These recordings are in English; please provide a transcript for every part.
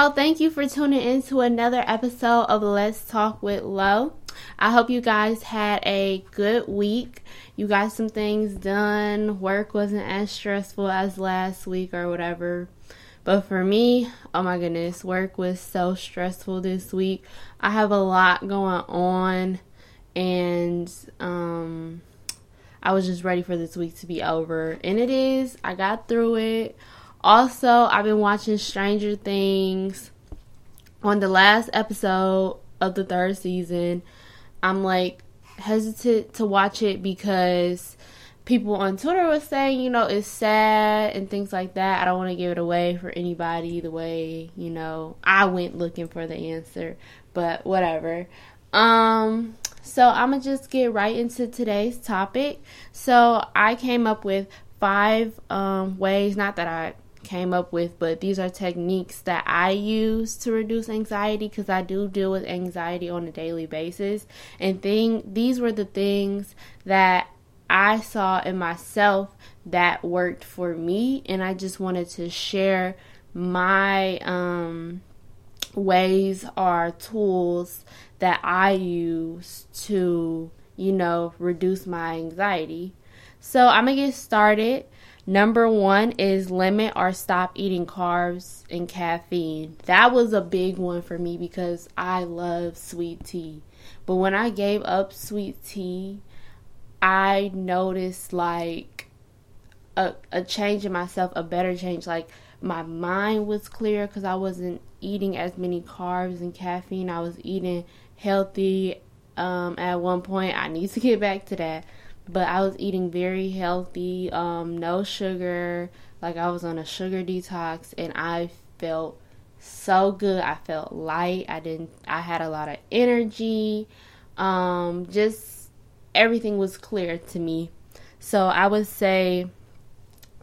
Y'all, thank you for tuning in to another episode of Let's Talk with Lo. I hope you guys had a good week. You got some things done. Work wasn't as stressful as last week or whatever. But for me, oh my goodness, work was so stressful this week. I have a lot going on and um I was just ready for this week to be over. And it is. I got through it. Also, I've been watching Stranger Things. On the last episode of the third season, I'm like hesitant to watch it because people on Twitter were saying, you know, it's sad and things like that. I don't want to give it away for anybody the way, you know, I went looking for the answer, but whatever. Um so I'm going to just get right into today's topic. So I came up with five um ways, not that I came up with, but these are techniques that I use to reduce anxiety because I do deal with anxiety on a daily basis. And thing these were the things that I saw in myself that worked for me and I just wanted to share my um ways or tools that I use to, you know, reduce my anxiety. So I'm gonna get started. Number one is limit or stop eating carbs and caffeine. That was a big one for me because I love sweet tea. But when I gave up sweet tea, I noticed like a, a change in myself, a better change. Like my mind was clear because I wasn't eating as many carbs and caffeine. I was eating healthy um, at one point. I need to get back to that but I was eating very healthy, um, no sugar. Like I was on a sugar detox, and I felt so good. I felt light. I didn't. I had a lot of energy. Um, just everything was clear to me. So I would say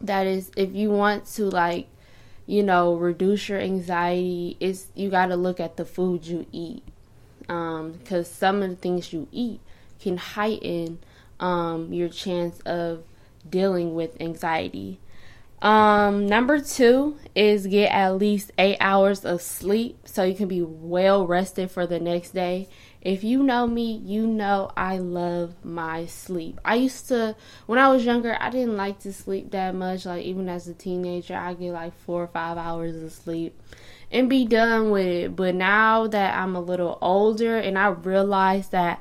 that is if you want to like, you know, reduce your anxiety, is you got to look at the food you eat. Um, because some of the things you eat can heighten um, your chance of dealing with anxiety. Um, number two is get at least eight hours of sleep so you can be well rested for the next day. If you know me, you know I love my sleep. I used to, when I was younger, I didn't like to sleep that much. Like, even as a teenager, I get like four or five hours of sleep and be done with it. But now that I'm a little older and I realize that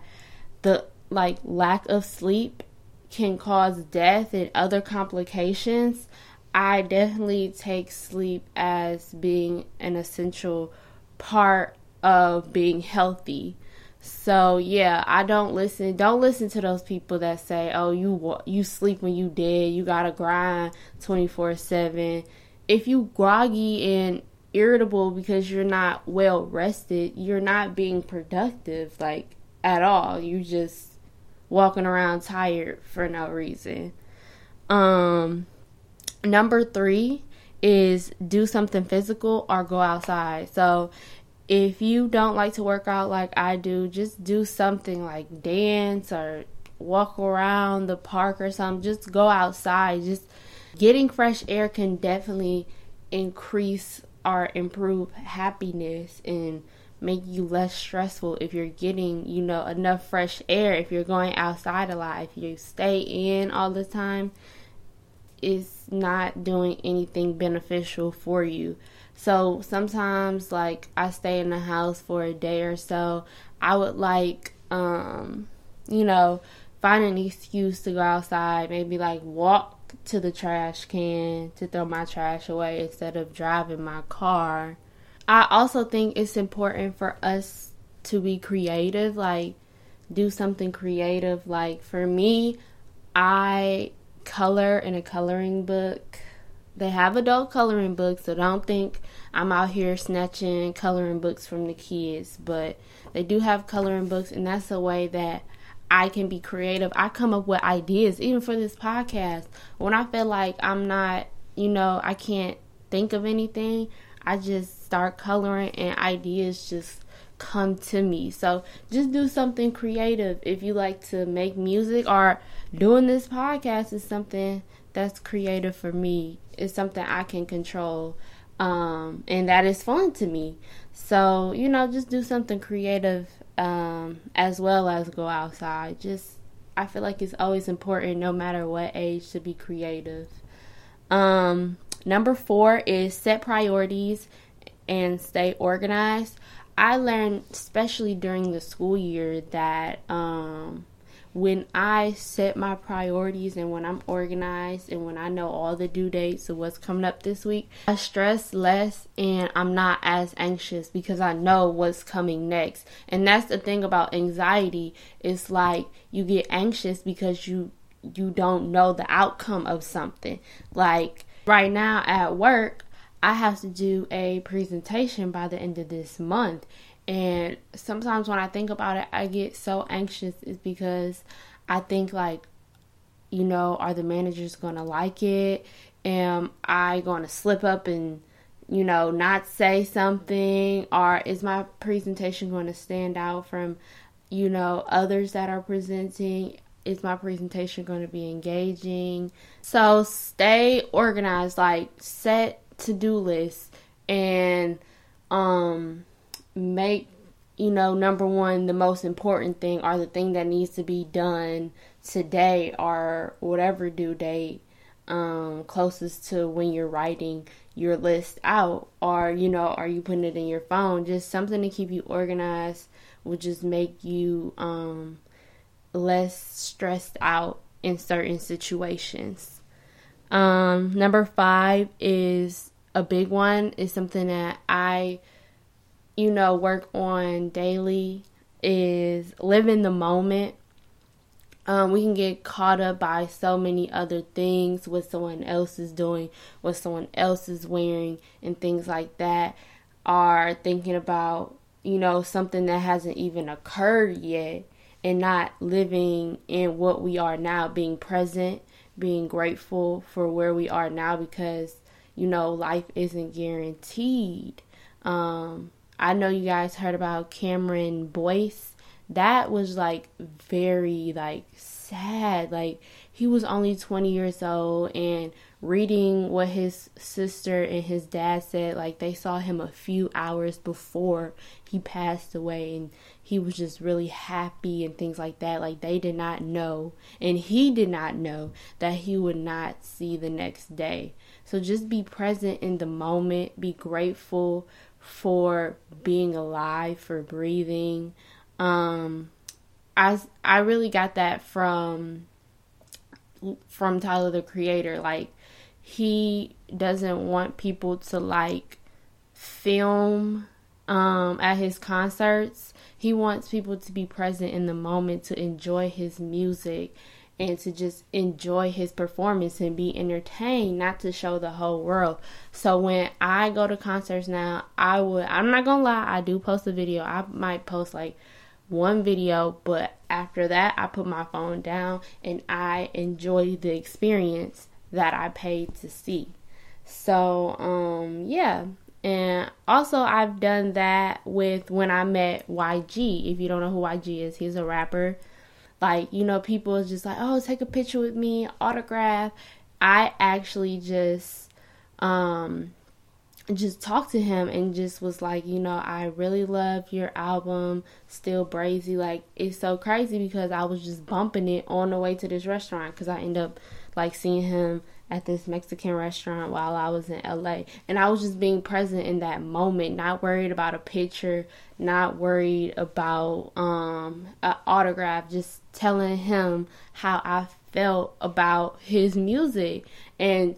the like lack of sleep can cause death and other complications, I definitely take sleep as being an essential part of being healthy. So yeah, I don't listen. Don't listen to those people that say, "Oh, you you sleep when you dead. You gotta grind twenty four seven. If you groggy and irritable because you're not well rested, you're not being productive like at all. You just walking around tired for no reason. Um, number three is do something physical or go outside. So if you don't like to work out like I do, just do something like dance or walk around the park or something. Just go outside. Just getting fresh air can definitely increase or improve happiness and make you less stressful if you're getting, you know, enough fresh air, if you're going outside a lot, if you stay in all the time, it's not doing anything beneficial for you. So sometimes like I stay in the house for a day or so, I would like um you know, find an excuse to go outside, maybe like walk to the trash can to throw my trash away instead of driving my car I also think it's important for us to be creative, like do something creative. Like for me, I color in a coloring book. They have adult coloring books, so don't think I'm out here snatching coloring books from the kids, but they do have coloring books, and that's a way that I can be creative. I come up with ideas, even for this podcast. When I feel like I'm not, you know, I can't think of anything, I just start coloring and ideas just come to me. So just do something creative. If you like to make music or doing this podcast is something that's creative for me. It's something I can control. Um, and that is fun to me. So, you know, just do something creative um, as well as go outside. Just, I feel like it's always important, no matter what age, to be creative. Um, number four is set priorities and stay organized. I learned, especially during the school year, that um, when I set my priorities and when I'm organized and when I know all the due dates of what's coming up this week, I stress less and I'm not as anxious because I know what's coming next. And that's the thing about anxiety. It's like you get anxious because you you don't know the outcome of something. Like right now at work, I have to do a presentation by the end of this month and sometimes when I think about it, I get so anxious is because I think like, you know, are the managers gonna like it? Am I gonna slip up and, you know, not say something? Or is my presentation gonna stand out from, you know, others that are presenting? Is my presentation going to be engaging? So stay organized, like set to do lists and um make you know number one the most important thing or the thing that needs to be done today or whatever due date um, closest to when you're writing your list out or you know are you putting it in your phone just something to keep you organized will just make you um, less stressed out in certain situations um, number five is a big one is something that i you know, work on daily is live in the moment. Um, we can get caught up by so many other things, what someone else is doing, what someone else is wearing, and things like that. Are thinking about, you know, something that hasn't even occurred yet and not living in what we are now, being present, being grateful for where we are now because, you know, life isn't guaranteed. Um, I know you guys heard about Cameron Boyce. That was like very like sad. Like he was only 20 years old and reading what his sister and his dad said like they saw him a few hours before he passed away and he was just really happy and things like that. Like they did not know and he did not know that he would not see the next day. So just be present in the moment. Be grateful for being alive, for breathing. Um, I I really got that from from Tyler the Creator. Like he doesn't want people to like film um, at his concerts. He wants people to be present in the moment to enjoy his music and to just enjoy his performance and be entertained, not to show the whole world. So when I go to concerts now, I would I'm not gonna lie, I do post a video. I might post like one video, but after that I put my phone down and I enjoy the experience that I paid to see. So um yeah. And also I've done that with when I met YG. If you don't know who YG is, he's a rapper like, you know, people just like, oh, take a picture with me, autograph. I actually just um just talked to him and just was like, you know, I really love your album, Still Brazy. Like, it's so crazy because I was just bumping it on the way to this restaurant because I end up like seeing him at this Mexican restaurant while I was in LA. And I was just being present in that moment, not worried about a picture, not worried about um an autograph, just telling him how I felt about his music. And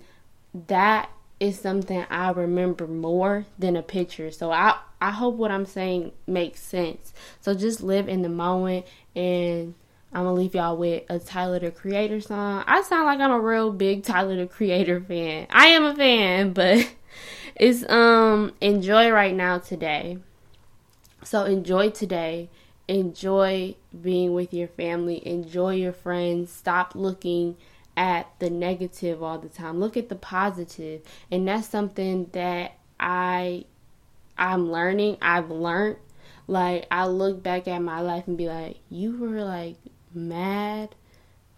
that is something I remember more than a picture. So I I hope what I'm saying makes sense. So just live in the moment and I'm gonna leave y'all with a Tyler the Creator song. I sound like I'm a real big Tyler the Creator fan. I am a fan, but it's um enjoy right now today. So enjoy today. Enjoy being with your family. Enjoy your friends. Stop looking at the negative all the time. Look at the positive. And that's something that I I'm learning. I've learned like I look back at my life and be like, you were like mad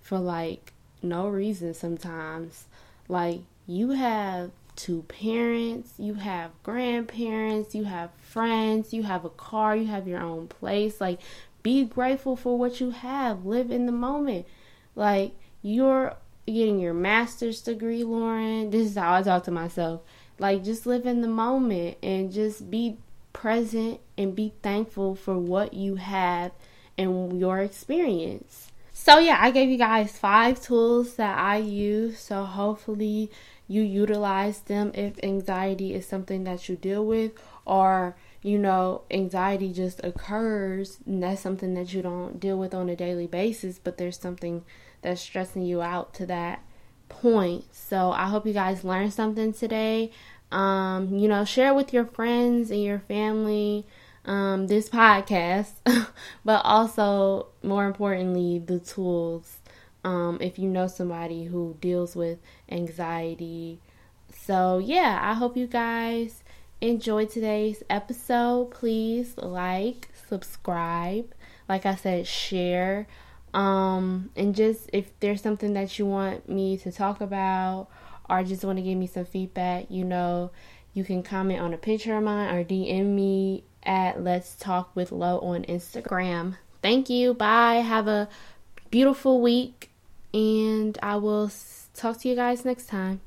for like no reason sometimes. Like you have two parents, you have grandparents, you have friends, you have a car, you have your own place. Like, be grateful for what you have. Live in the moment. Like, you're getting your master's degree, Lauren. This is how I talk to myself. Like, just live in the moment and just be present and be thankful for what you have and your experience. So, yeah, I gave you guys five tools that I use. So, hopefully, you utilize them if anxiety is something that you deal with, or you know, anxiety just occurs and that's something that you don't deal with on a daily basis, but there's something that's stressing you out to that point. So, I hope you guys learned something today. Um, you know, share with your friends and your family um, this podcast, but also more importantly, the tools. Um, if you know somebody who deals with anxiety. So, yeah, I hope you guys enjoyed today's episode. Please like, subscribe, like I said, share. Um, and just if there's something that you want me to talk about or just want to give me some feedback, you know, you can comment on a picture of mine or DM me at Let's Talk with Lo on Instagram. Thank you. Bye. Have a beautiful week, and I will talk to you guys next time.